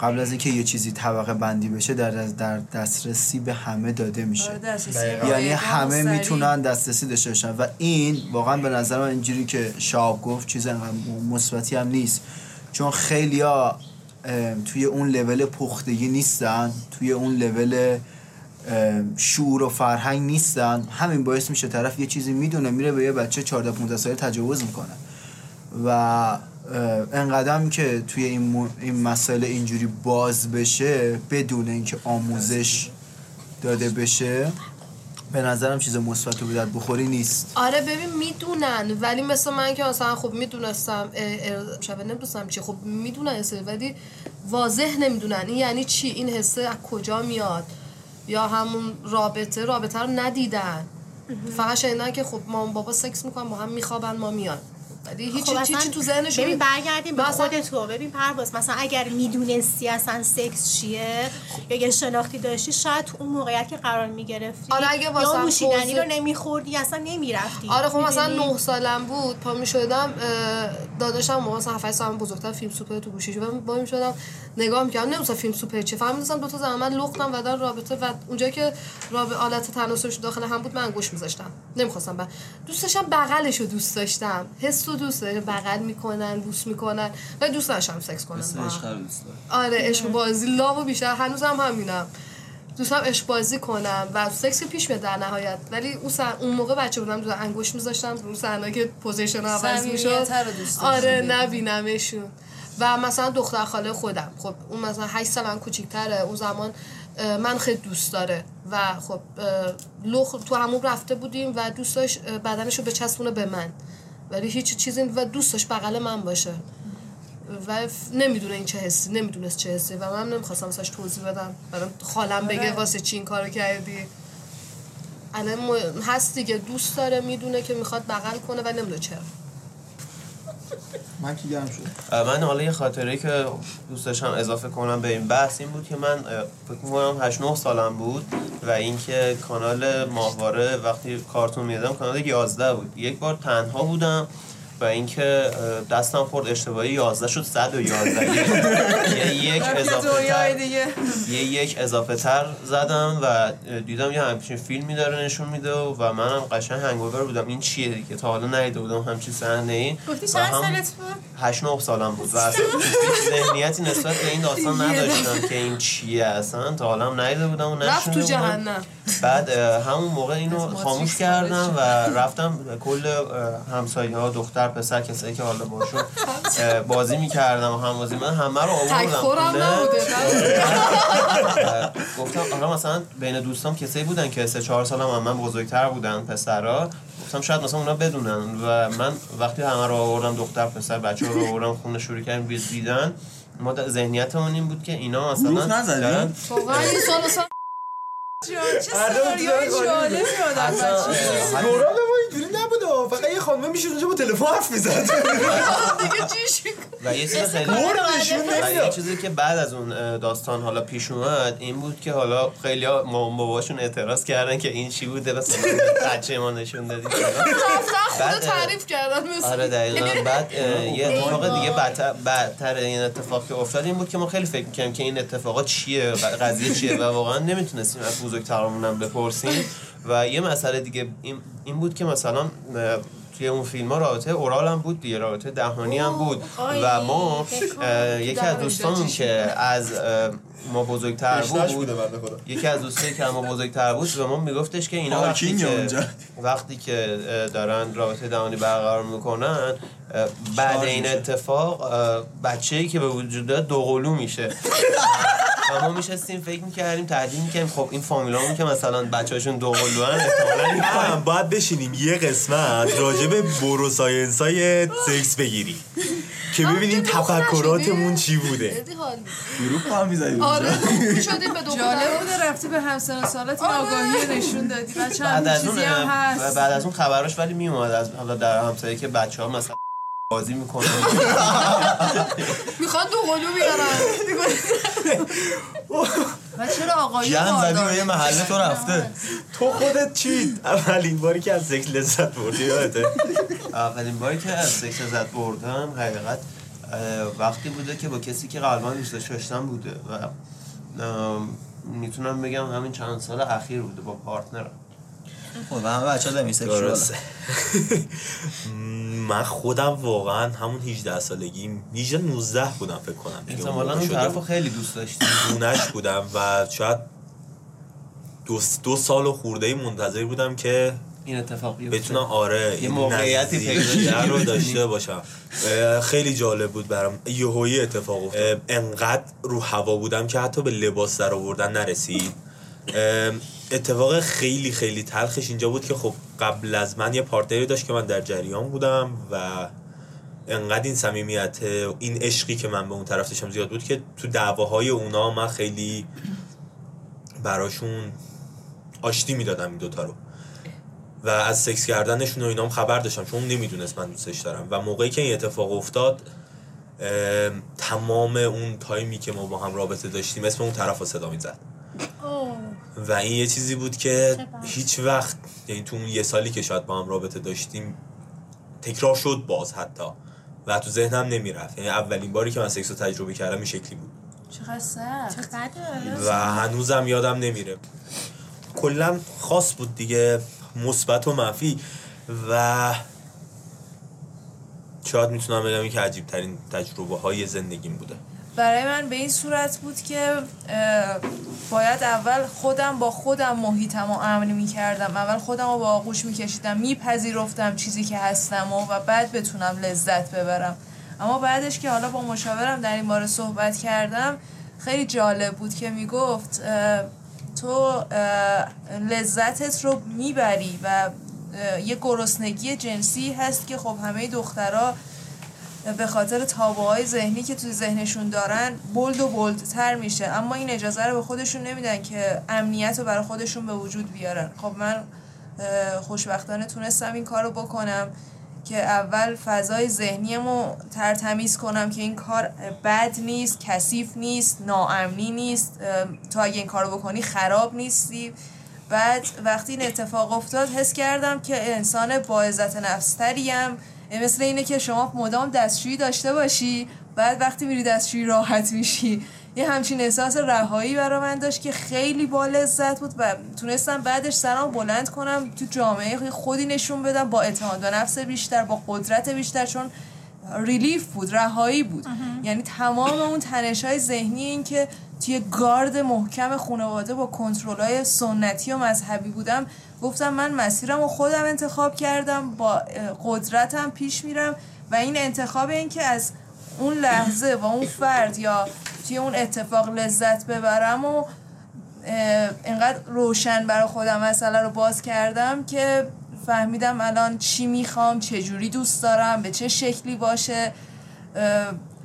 قبل از اینکه یه چیزی طبقه بندی بشه در در دسترسی به همه داده میشه آره،. یعنی همه. می‌تونن دسترسی داشته باشن و این واقعا به نظر من اینجوری که شاب گفت چیز انقدر مثبتی هم نیست چون خیلیا توی اون لول پختگی نیستن توی اون لول شعور و فرهنگ نیستن. همین باعث میشه طرف یه چیزی می‌دونه میره به یه بچه 14 15 ساله تجاوز می‌کنه. و انقدرم که توی این, این مسئله اینجوری باز بشه بدون اینکه آموزش داده بشه. به نظرم چیز مثبت بدت بخوری نیست. آره ببین می‌دونن. ولی مثل من که مثلا خب می‌دونستم شبه نمی‌دونستم چی. خب می‌دونن حسه ولی واضح نمی‌دونن. این یعنی چی؟ این حسه از کجا میاد؟ یا همون رابطه؟ رابطه رو ندیدن. فقط شنیدن که خب مام بابا سکس می‌کنن با هم میخوابن ما میان ولی هیچ خب اصلا تو ذهنشون ببین برگردیم به خودت تو ببین پرواز مثلا اگر می‌دونستی اصلا سکس چیه یا یه شناختی داشتی شاید تو اون موقعیت که قرار می‌گرفتی آره اگه یا واسه نوشیدنی رو نمیخوردی اصلا نمی‌رفتی. آره خب مثلا نه سالم بود پا می شدم داداشم موقع مثلا 7 سالم بزرگتر فیلم سوپر تو گوشیش و با می شدم نگاه می‌کردم نمی‌دونستم فیلم سوپر چیه. فهمیدم دو تا زن من لختم و در رابطه و اونجا که رابطه آلت تناسلش داخل هم بود من گوش میذاشتم. نمی‌خواستم دوست داشتم بغلش رو دوست داشتم. حس و دوست داشتم بغل می‌کنن بوس می‌کنن؟ و دوست داشتم سکس کنم. مثل. عشق رو دوست. آره عشق بازی لاو بیشتر. هنوزم همینم. دوستم عشق بازی کنم و سکس پیش میاد در نهایت. ولی اون سن... اون موقع بچه بودم دو انگوش میذاشتم اون صحنه که پوزیشن عوض می‌شد. رو آره. نبینمشون. و مثلا دختر خاله خودم. خب اون مثلا 8 سالم کوچیک‌تره. اون زمان من خیلی دوست داره. و خب لخ تو همون رفته بودیم و دوست داشت بدنشو بچسبونه به من. ولی هیچ چیزی و دوست داشت بغل من باشه. و نمی‌دونه این چه حسی نمی‌دونست چه حسی و من نمی‌خواستم واسش توضیح بدم. برام خالم بگه واسه چی این کارو کردی. الان هست دیگه. دوست داره می‌دونه که می‌خواد بغل کنه و نمی‌دونه چرا. من که گرم شد. من حالا یه خاطره که دوست داشتم اضافه کنم به این بحث این بود که من فکر می‌کنم 8 9 سالم بود و اینکه کانال ماهواره وقتی کارتون می‌دادم کانال 11 بود. یک بار تنها بودم و اینکه دستم خورد اشتباهی 11 شد 111 یه یک اضافه تر. یه یک اضافه تر زدم و دیدم یه همچین فیلمی داره نشون میده و منم قشنگ هنگوور بودم. این چیه دیگه؟ تا حالا ندیده بودم همچین صحنه ای گفتی چند هم- سالت بود؟ هشت نه سالم بود. و اصلا ذهنیتی نسبت به این داستان <laughs> نداشتم که این چیه اصلا. تا حالا هم ندیده بودم و رفت تو. جهنم. بعد همون موقع اینو خاموش کردم و رفتم کل همسایه ها دختر پسر کسایی که حالا باشون <laughs> بازی می‌کردم و هم بازی من همه رو آوردم گفتم حالا مثلا بین دوستام کسایی بودن که سه چهار سالم هم من بزرگتر بودن پسرا گفتم شاید مثلا اونا بدونن و من وقتی همه رو آوردم دختر پسر بچه رو آوردم خونه شروع کردیم دیدن ما ذهنیتمون این بود که اینا مثلا؟ دارن سال چه سناریوی بچه اه، دوران ما اینجوری نبوده فقط یه خانمه میشه اونجا با تلفن حرف می‌زد. <laughs> دیگه چیش و یه چیز خیلی یه. چیزی که بعد از اون داستان حالا پیش اومد این بود که حالا خیلی ها باباشون اعتراض کردن که این چی بوده مثلا بچه ما نشون دادی. بعد- تعریف کردن مثلا. آره دقیقا. بعد <laughs> یه اتفاق دیگه بدتر این اتفاق که افتاد این بود که ما خیلی فکر می‌کنیم که این اتفاقات چیه قضیه چیه و واقعا نمی‌تونستیم از بزرگترامون هم بپرسیم. و یه مسئله دیگه این, این بود که مثلا توی اون فیلم ها رابطه اورال هم بود دیگه رابطه دهانی هم بود. و ما یکی از دوستامون که از ما بزرگتر بود یکی از دوستایی که اما بزرگتر بود به ما میگفتش که اینا وقتی که. وقتی که دارن رابطه دهانی برقرار می‌کنن بعد این. اتفاق بچه ای که به وجود داد دوقلو میشه. <laughs> و ما میشستیم فکر می‌کردیم تحلیل می‌کردیم. خب این فامیلامون که مثلا بچه هاشون دوقلو هن احتمالاً باید بشینیم یه قسمت راجع به بروساینس های سکس بگیریم. که ببینیم تفکراتمون؟ چی بوده. گروه هم می‌زدی آره شدیم به جالب رفتی به همسن سالت این آگاهی نشون دادی. بچه بعد هم از اون چیزی هم اه، هست. بعد از اون خبراش ولی میومد از حالا در همسایه که بچه ها مثلا بازی می‌کنن <laughs> می‌خوان دو قلو بیارن. و چرا آقایی جن زدی به یه محله تو رفته. تو خودت چی؟ اولین باری که از سکس لذت بردی یادته؟ اولین باری که از سکس لذت بردم حقیقت وقتی بوده که با کسی که قلبا دوستش داشتم بوده. و می‌تونم بگم همین چند سال اخیر بوده با partner م. خب همه بچه ها demisexual درسته. من خودم واقعا همون 18 سالگی 18 19 بودم فکر کنم دیگه. احتمالا اون شده طرف رو بود. خیلی دوست داشتی. خونش بودم و شاید دو, دو سال و خورده ای منتظر بودم که این اتفاق بیفته. بتونم آره این موقعیتی پیدا رو داشته. باشم. خیلی جالب بود برام. یهویی اتفاق افتاد. انقدر رو هوا بودم که حتی به لباس در آوردن نرسید. اتفاق خیلی خیلی تلخش اینجا بود که خب قبل از من یه پارتنری داشت که من در جریان بودم و انقدر این صمیمیت این عشقی که من به اون طرف داشتم زیاد بود که تو دعواهای اونا من خیلی براشون آشتی می‌دادم این دوتا رو. و از سکس کردنشون و اینام خبر داشتم چون نمی‌دونست من دوستش دارم. و موقعی که این اتفاق افتاد ام، تمام اون تایمی که ما با هم رابطه داشتیم اسم اون طرف رو صدا می‌زد. و این یه چیزی بود که هیچ وقت یعنی تو اون یه سالی که شاید با هم رابطه داشتیم تکرار شد باز حتی. و تو ذهنم نمی‌رفت. یعنی اولین باری که من سکس رو تجربه کردم این شکلی بود. چقدر سخت. و هنوزم یادم نمیره. کلا خاص بود دیگه مثبت و منفی. و شاید می‌تونم بگم این که عجیب ترین تجربه های زندگیم بوده. برای من به این صورت بود که باید اول خودم با خودم محیطم رو امن می‌کردم. اول خودم رو با آغوش میکشیدم میپذیرفتم چیزی که هستم و, و بعد بتونم لذت ببرم. اما بعدش که حالا با مشاورم در این باره صحبت کردم خیلی جالب بود که می‌گفت تو لذتت رو می‌بری و یه گرسنگی جنسی هست که خب همه دخترها به خاطر تابه های ذهنی که توی ذهنشون دارن بولد و بولدتر میشه. اما این اجازه رو به خودشون نمیدن که امنیت رو برای خودشون به وجود بیارن. خب من خوشبختانه تونستم این کار رو بکنم که اول فضای ذهنیمو ترتمیز کنم که این کار بد نیست کثیف نیست ناامنی نیست. تو اگه این کارو بکنی خراب نیستی. بعد وقتی این اتفاق افتاد حس کردم که انسان با عزت نفستریم. مثل اینه که شما مدام دستشویی داشته باشی بعد وقتی میری دستشویی راحت میشی. یه همچین احساس رهایی برا من داشت که خیلی با لذت بود و تونستم بعدش سرم بلند کنم تو جامعه خودی نشون بدم با اعتماد به نفس بیشتر با قدرت بیشتر چون ریلیف بود رهایی بود. یعنی تمام اون تنش های ذهنی این که توی گارد محکم خانواده با کنترل های سنتی و مذهبی بودم گفتم من مسیرم و خودم انتخاب کردم با قدرتم پیش میرم و این انتخاب این که از اون لحظه با اون فرد یا توی اون اتفاق لذت ببرم و اینقدر روشن برای خودم مسئله رو باز کردم که فهمیدم الان چی می‌خوام چه جوری دوست دارم به چه شکلی باشه.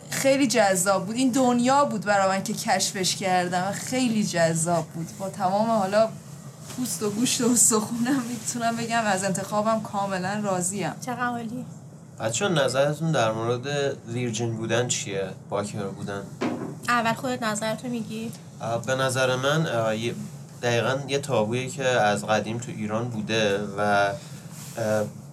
خیلی جذاب بود. این دنیا بود برای من که کشفش کردم خیلی جذاب بود. با تمام حالا پوست و گوشت و سخونم می‌تونم بگم از انتخابم کاملا راضیم. چقدر عالی. بچه نظرتون در مورد ویرجین بودن چیه؟ باکر بودن. اول خودت نظرتو میگی؟ به نظر من دقیقا یه تابویی که از قدیم تو ایران بوده و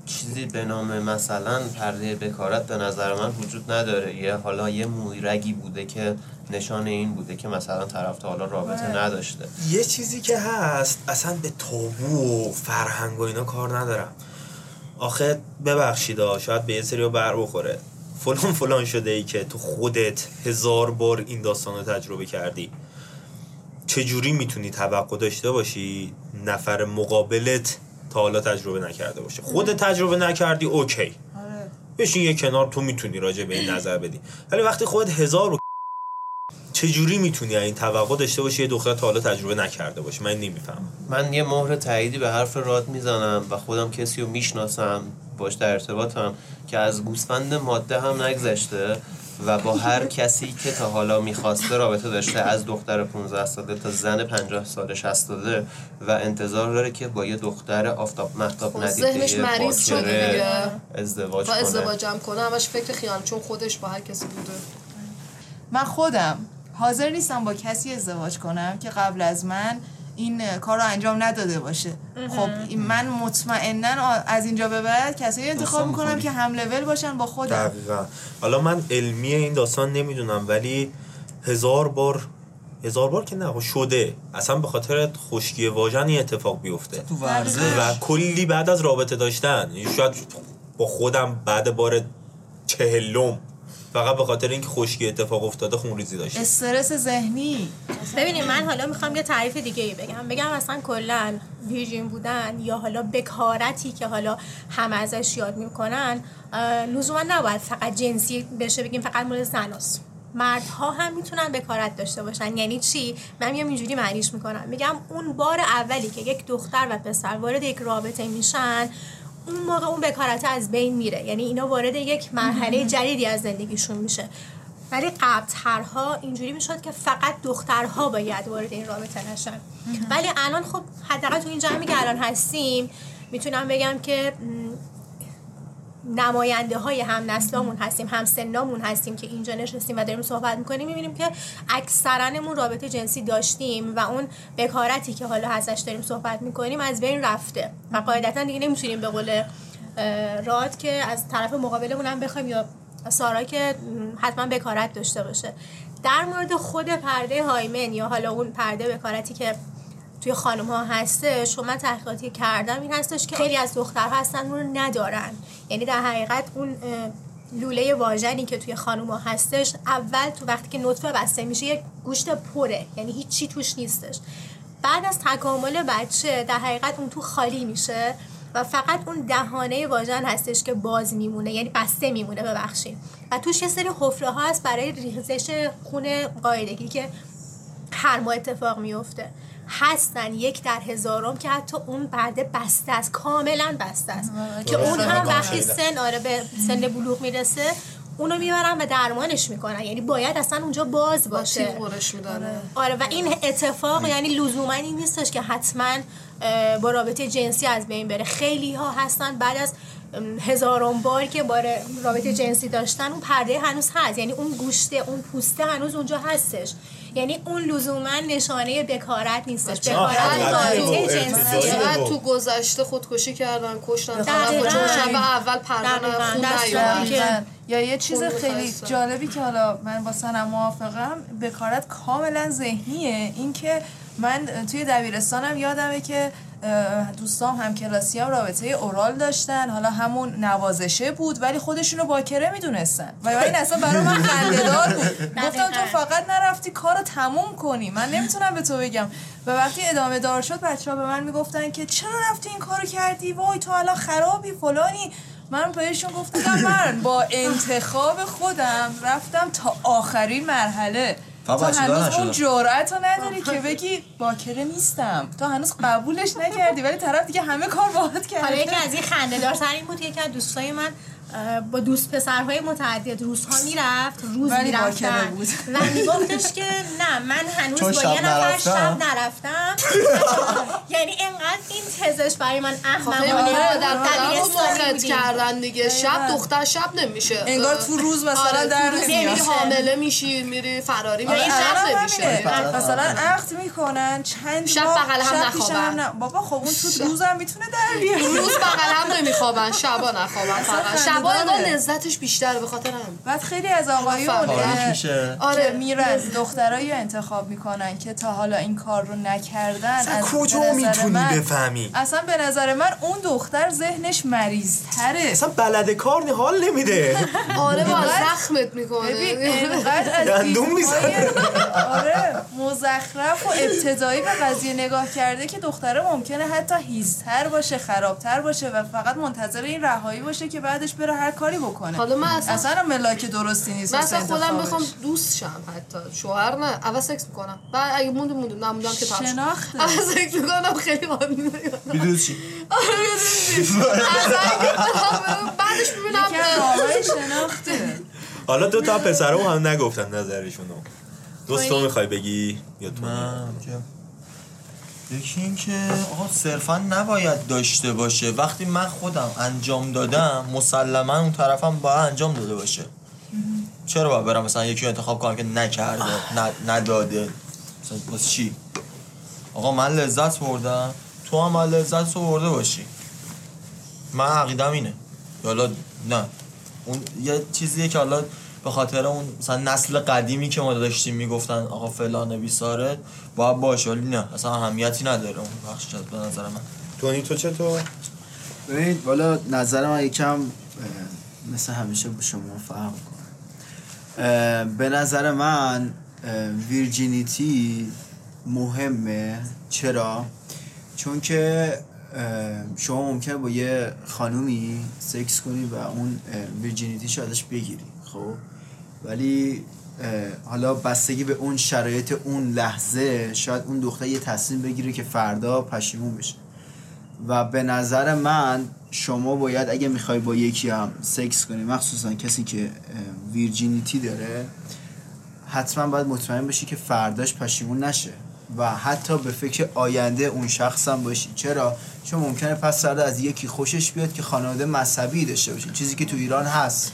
چیزی به نام مثلا پرده بکارت به نظر من وجود نداره. یه حالا یه مویرگی بوده که نشان این بوده که مثلا طرف حالا رابطه نداشته. یه چیزی که هست اصلا به تابو و فرهنگ و اینا کار ندارم. آخه ببخشید شاید به یه سری بر بخوره. فلان فلان شده ای که تو خودت هزار بار این داستان رو تجربه کردی. چجوری می‌تونی توقع داشته باشی نفر مقابلت تا حالا تجربه نکرده باشه؟ خودت تجربه نکردی اوکی. آره. بشین یه کنار تو می‌تونی راجع به این نظر بدی. ولی وقتی خودت هزار و چجوری می‌تونی این توقع داشته باشی یه دختر تا حالا تجربه نکرده باشه من نمی‌فهمم. من یه مهر تاییدی به حرف راد می‌زنم و خودم کسی رو می‌شناسم باش در ارتباطم که از گوسفند ماده هم نگذشته و با هر کسی که تا حالا می‌خواسته رابطه داشته از دختر 15 ساله تا زن 50 ساله 60 ساله و انتظار داره که با یه دختر آفتاب محتاب خب، ندیده ذهنش مریض شده دیگه. ازدواج کنه. ازدواجم کنه همش فکر خیال چون خودش با هر کسی بوده. من خودم حاضر نیستم با کسی ازدواج کنم که قبل از من این کار رو انجام نداده باشه. خب من مطمئنا از اینجا به بعد کسایی انتخاب می‌کنم که هم لول باشن با خودم. دقیقا. حالا من علمی این داستان نمی‌دونم ولی هزار بار هزار بار که نه خب شده. اصلا به خاطر خشکی واژن اتفاق بیفته. تو ورزش. و کلی بعد از رابطه داشتن. شاید با خودم بعد بار چهلم فقط به خاطر اینکه خشکی اتفاق افتاده خونریزی داشته استرس ذهنی. ببینید من حالا می‌خوام یه تعریف دیگه ای بگم. بگم اصلا کلا ویژین بودن یا حالا بکارتی که حالا همه ازش یاد می‌کنن لزوما نباید فقط جنسی بشه بگیم فقط مورد زناست. مردها هم می‌تونن بکارت داشته باشن. یعنی چی؟ من میام اینجوری معنیش می‌کنم. میگم اون بار اولی که یک دختر و پسر وارد یک رابطه میشن اون موقع اون بکارت از بین میره. یعنی اینا وارد یک مرحله جدیدی از زندگیشون میشه. ولی قبلترها اینجوری می‌شد که فقط دخترها باید وارد این رابطه نشن. ولی الان خب حداقل تو این جمعی که الان هستیم می‌تونم بگم که نماینده های هم نسلامون هستیم هم سنامون هستیم که اینجا نشستیم و داریم صحبت می‌کنیم می‌بینیم که اکثرانمون رابطه جنسی داشتیم و اون بکارتی که حالا ازش داریم صحبت می‌کنیم از بین رفته و قاعدتا دیگه نمی‌تونیم به قول راد که از طرف مقابلمون هم بخوایم یا سارا که حتما بکارت داشته باشه. در مورد خود پرده هایمن یا حالا اون پرده بکارتی که توی خانم ها هستش. شما من تحقیقاتی کردم این هستش که خیلی از دخترها هستن رو ندارن. یعنی در حقیقت اون لوله واژنی که توی خانم ها هستش اول تو وقتی که نطفه بسته میشه یک گوشت پره. یعنی هیچی توش نیستش. بعد از تکامل بچه در حقیقت اون تو خالی میشه و فقط اون دهانه واژن هستش که باز میمونه. یعنی بسته میمونه ببخشید. و توش یه سری حفره ها هست برای ریزش خون قاعدگی که هر ماه اتفاق میفته. هستن یک در هزارم که حتی اون پرده بسته است کاملا بسته است. که اون هم وقتی سن آره به سن بلوغ می‌رسه اونو می‌برن و درمانش می‌کنن. یعنی باید اصلا اونجا باز باشه. آره. آره و این اتفاق یعنی لزوما این نیستش که حتما با رابطه جنسی از بین بره. خیلی ها هستن بعد از هزاران بار که با رابطه جنسی داشتن اون پرده هنوز هست. یعنی اون گوشته اون پوسته هنوز اونجا هستش. یعنی اون لزوما نشانه بکارت نیستش. بکارت رابطه تو گذشته خودکشی کردن کشتن طرف اول پردن یا یه چیز خیلی جالبی که حالا من با سنم موافقم بکارت کاملا ذهنیه. اینکه من توی دبیرستانم یادمه که دوستام هم کلاسی هم رابطه اورال داشتن. حالا همون نوازشه بود ولی خودشونو باکره می‌دونستن. و این <laughs> اصلا برای من خنده‌دار بود. گفتم تو فقط نرفتی کارو تموم کنی. من نمی‌تونم به تو بگم. و وقتی ادامه دار شد بچه ها به من می‌گفتن که چرا رفتی این کارو کردی؟ وای تو الان خرابی فلانی. من بهشون گفتم من با انتخاب خودم رفتم تا آخرین مرحله. تو هنوز اون. جرأت رو نداری که بگی باکره نیستم تو هنوز قبولش نکردی ولی طرف دیگه همه کار باهات کرده حالا یکی از این خنده دار این بود یکی از دوستای من با دوست پسرهای متعدد. روزها می‌رفت روز می‌رفتن. بود. و میگفتش که نه من هنوز با یه نفر نرفتم. شب نرفتم. <laughs> یعنی انقدر این تزش برای من احمقانه خیلی بود. کردن دیگه. شب دختر شب نمیشه. انگار تو روز مثلا آره، در تو روز نمیاد. میری حامله میشی میری فراری میری آره، شب الان نمیشه. مثلا عقد می‌کنن چند شب بغل هم نخوابن. بابا خب اون تو روزم می‌تونه در بیاره روز بغل هم نمیخوابن شبا نخوابن فقط. داره. لذتش بیشتره به خاطر هم بعد خیلی از آقایون آره آره. میرن. دخترایی رو انتخاب می‌کنن که تا حالا این کار رو نکردن از کجا می‌تونی من- بفهمی؟ اصلا به نظر من اون دختر ذهنش مریض تره اصلا بلد کار حال نمیده. آره با زخمت می‌کنه. ببین انقدر از دندون دیدهای- آره مزخرف و ابتدایی به قضیه نگاه کرده که دختره ممکنه حتی هیزتر باشه خرابتر باشه و فقط منتظر این رهایی باشه که بعدش بره هر کاری بکنه. حالا من اصلا اصلا ملاک درستی نیست من اصلا خودم. بخوام دوست شم حتی. شوهر نه اول سکس می‌کنم. بعد اگه موندم موندم. نموندم که شد. شناخته. اول سکس می‌کنم خیلی حال می‌دونی چی؟ بعدش می‌بینم. راههای شناخته. حالا دو تا پسرم هم نگفتن نظرشونو. دوست تو می‌خوای بگی یا تو من که یکی این که آقا صرفا نباید داشته باشه. وقتی من خودم انجام دادم مسلما اون طرفم باید انجام داده باشه. چرا باید برم مثلا یکی انتخاب کنم که نکرده نداده؟ مثلا واسه چی؟ آقا من لذت بردم. تو هم باید لذت رو برده باشی. من عقیدم اینه. یا حالا نه. اون یه چیزیه که حالا به خاطر اون مثلا نسل قدیمی که ما داشتیم می‌گفتن آقا فلان بیساره باید باشه ولی نه اصلا اهمیتی نداره اون بخشش از به نظر من. تونی تو چطور؟ ببینید والا نظر من یکم مثل همیشه با شما فرق کنه به نظر من ویرجینیتی مهمه. چرا؟ چون که شما ممکنه با یه خانومی سکس کنی و اون ویرجینیتیش ازش بگیری خب؟ ولی حالا بستگی به اون شرایط اون لحظه شاید اون دختر یه تصمیم بگیره که فردا پشیمون بشه. و به نظر من شما باید اگه می‌خوای با یکی هم سکس کنی مخصوصا کسی که ویرجینیتی داره حتما باید مطمئن باشی که فرداش پشیمون نشه. و حتی به فکر آینده اون شخص هم باشی چرا؟ چون ممکنه پس فردا از یکی خوشش بیاد که خانواده مذهبی داشته باشه چیزی که تو ایران هست.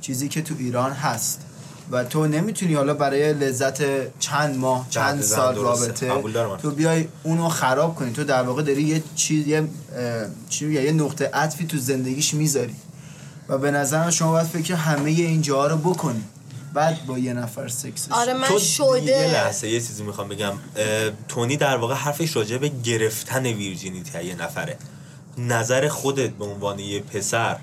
چیزی که تو ایران هست. و تو نمی‌تونی حالا برای لذت چند ماه چند سال. رابطه. تو بیای اونو خراب کنی. تو در واقع داری یه چیز یه چی یه نقطه عطفی تو زندگیش می‌ذاری. و به نظرم شما باید فکر همه اینجاها رو بکنی. بعد با یه نفر سکسش آره من تو یه شده لحظه یه چیزی می‌خوام بگم. تونی در واقع حرفش راجع به گرفتن ویرجینیتی یه نفره. نظر خودت به عنوان یه پسر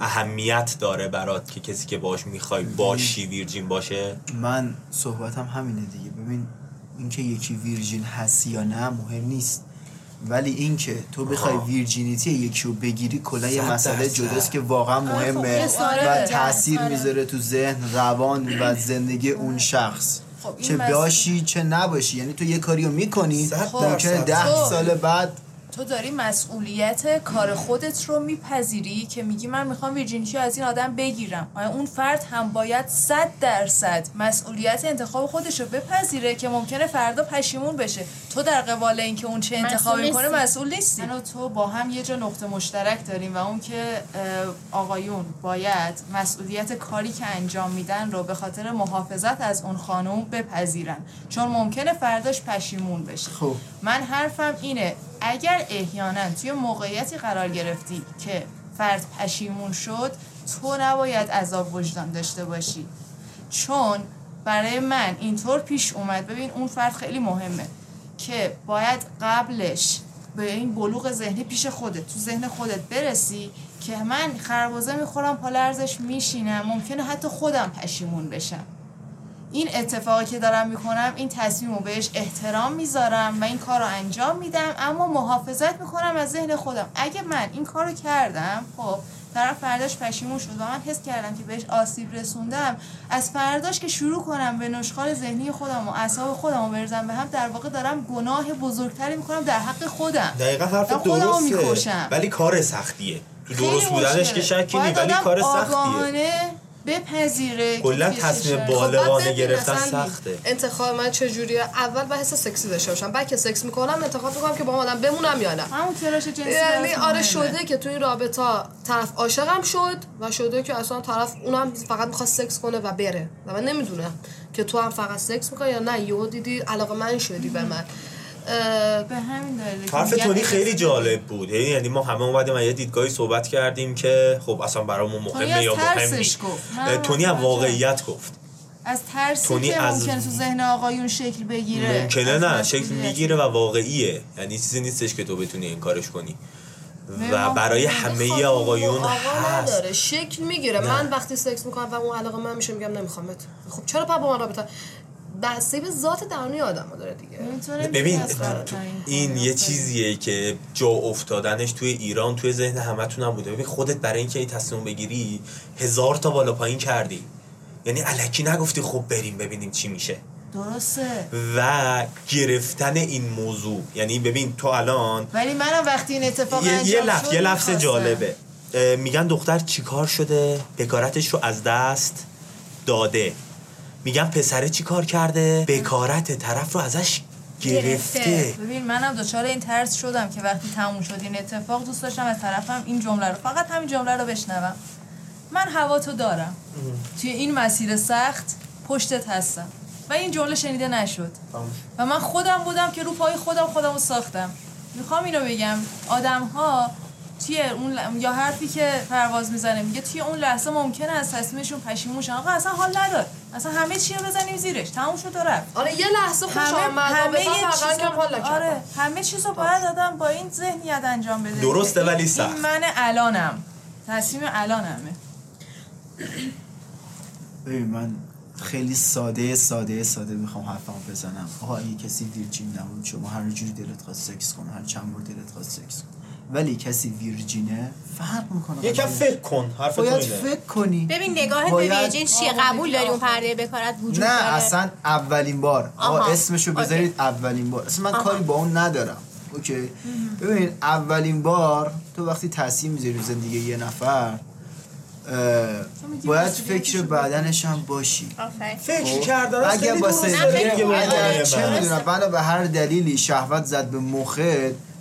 اهمیت داره برات که کسی که باش می‌خوای باشی ویرجین باشه؟ من صحبتم همینه دیگه. ببین اینکه یکی ویرجین هست یا نه مهم نیست. ولی اینکه تو بخوای. ویرجینیتی یکی رو بگیری کلا یه مسئله. جداست که واقعا آره، خب، مهمه و تاثیر آره. می‌ذاره تو ذهن روان و زندگی اون شخص خب، چه باشی چه نباشی یعنی تو یه کاری رو می‌کنی صد ممکنه. ده تو- سال بعد تو داری مسئولیت کار خودت رو میپذیری که میگی من می‌خوام ویرجینیتی از این آدم بگیرم. آیا اون فرد هم باید صد درصد مسئولیت انتخاب خودش رو بپذیره که ممکنه فردا پشیمون بشه؟ تو در قبال اینکه اون چه انتخابی می‌کنه نیستی. مسئول نیستی. من و تو با هم یه جا نقطه مشترک داریم و اون که آقایون باید مسئولیت کاری که انجام میدن رو به خاطر محافظت از اون خانم بپذیرن. چون ممکنه فرداش پشیمون بشه. خب. من حرفم اینه اگر احیانا توی موقعیتی قرار گرفتی که فرد پشیمون شد تو نباید عذاب وجدان داشته باشی. چون برای من اینطور پیش اومد. ببین اون فرد خیلی مهمه که باید قبلش به این بلوغ ذهنی پیش خودت تو ذهن خودت برسی که من خربازه می‌خورم پا لرزش میشینم ممکنه حتی خودم پشیمون بشم. این اتفاقی که دارم می‌کنم این تصمیم رو بهش احترام می‌ذارم و این کار رو انجام میدم. اما محافظت می‌کنم از ذهن خودم. اگه من این کار رو کردم خب طرف فرداش پشیمون شد و من حس کردم که بهش آسیب رسوندم. از فرداش که شروع کنم به نشخال ذهنی خودم و اعصاب خودم رو برزم به هم در واقع دارم گناه بزرگتری می‌کنم در حق خودم. دقیقا حرف درسته. ولی کار سختیه. تو درست بودنش. که شکی ولی کار سختیه. بپذیره کلا تصمیم خب بالغانه ببین گرفتن سخته. انتخاب من چجوریه. اول با حس سکسی داشته باشم. بعد که سکس می‌کنم انتخاب می‌کنم که با اون آدم بمونم یا نه. همون تلاش جنسی یعنی آره مهمه. شده که تو این رابطه طرف عاشقم شد و شده که اصلا طرف اونم فقط می‌خواد سکس کنه و بره. و من نمی‌دونم که تو هم فقط سکس می‌کنی یا نه. یهو دیدی علاقه من شدی به من. به همین دلیل حرف تونی خیلی. جالب بود. یعنی یعنی ما همه اومدیم از یه دیدگاهی صحبت کردیم که خب اصلا برامون مهمه یا مهم تونی هم. واقعیت گفت. از ترسی که از- ممکنه تو ذهن آقایون شکل بگیره. ممکنه نه شکل. می‌گیره و واقعیه. یعنی چیزی نیستش که تو بتونی این کارش کنی. و برای خب، همه خانم آقایون آقا هست. نداره. شکل می‌گیره. من وقتی سکس می‌کنم و اون علاقه من میشه میگم نمیخوامت خب چرا پا با من رابطه؟ بسته به ذات درونی آدم داره دیگه. ببین این. یه چیزیه که جا افتادنش توی ایران توی ذهن همتون هم بوده. ببین خودت برای اینکه این تصمیم بگیری هزار تا بالا پایین کردی. یعنی علکی نگفتی خب بریم ببینیم چی میشه. درسته. و گرفتن این موضوع. یعنی ببین تو الان ولی منم وقتی این اتفاق یه, یه لفظ یه لفظ. جالبه. میگن دختر چیکار شده؟ بکارتش رو از دست داده. میگن پسره چیکار کرده؟ بکارت طرف رو ازش گرفته. ببین منم دچار این ترس شدم که وقتی تموم شد این اتفاق دوست داشتم از طرفم این جمله رو فقط همین جمله رو بشنوم. من هوا تو دارم توی این مسیر سخت پشتت هستم. و این جمله شنیده نشد. و من خودم بودم که رو پای خودم خودم رو ساختم. می‌خوام اینو بگم. آدم ها توی اون ل- یا حرفی که پرواز می‌زنه میگه توی اون لحظه ممکنه از تصمیمشون پشیمون شن آقا اصلا حال نداد اصلا همه چی رو بزنیم زیرش. تموم شد و رفت. آره یه لحظه خوش آمد. همه رابطه فقط کم حال نکردم. آره همه چیز رو باید آدم با این ذهنیت انجام بده. درسته ولی این سخت. من الانم. تصمیم الانمه ببین من خیلی ساده ساده ساده می‌خوام حرفمو بزنم. آقا اگه کسی ویرجین نبود شما هر جوری دلت خواست سکس کن هر چند بار دلت خواست سکس کن. ولی کسی ویرجینه فرق می‌کنه یکم فکر کن حرف تو باید. فکر کنی ببین نگاهت به باید- ویژین چیه قبول داری اون پرده بکارت وجود نه داره اصلا اولین بار آقا آها. اسمشو اوکی. بذارید اولین بار اصلا من آها. کاری با اون ندارم اوکی ببین اولین بار تو وقتی تاثیر می‌ذاری رو زندگی یه نفر باید فکر بدنش هم باشی. فکر کردن اگه به کردن. عنوان چه من. می‌دونم بنا به هر دلیلی شهوت زد به مخت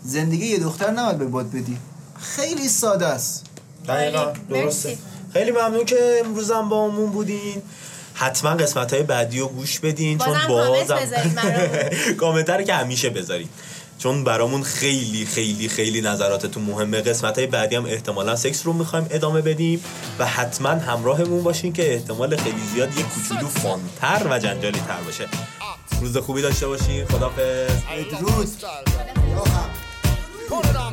زندگی یه دختر نباید به باد بدی. خیلی ساده است. دقیقا مرسی. درسته. خیلی ممنون که امروزم با همون بودین. حتما قسمت های بعدی رو گوش بدین بازم چون بازم. کامنت <laughs> رو که همیشه بذارید. چون برامون خیلی خیلی خیلی نظراتتون مهمه. قسمت های بعدی هم احتمالا سکس رو می‌خوایم ادامه بدیم و حتما همراهمون باشین که احتمال خیلی زیاد یه کوچولو فانتر و جنجالی تر باشه. روز خوبی داشته باشین. خدافظ بدرود Put it on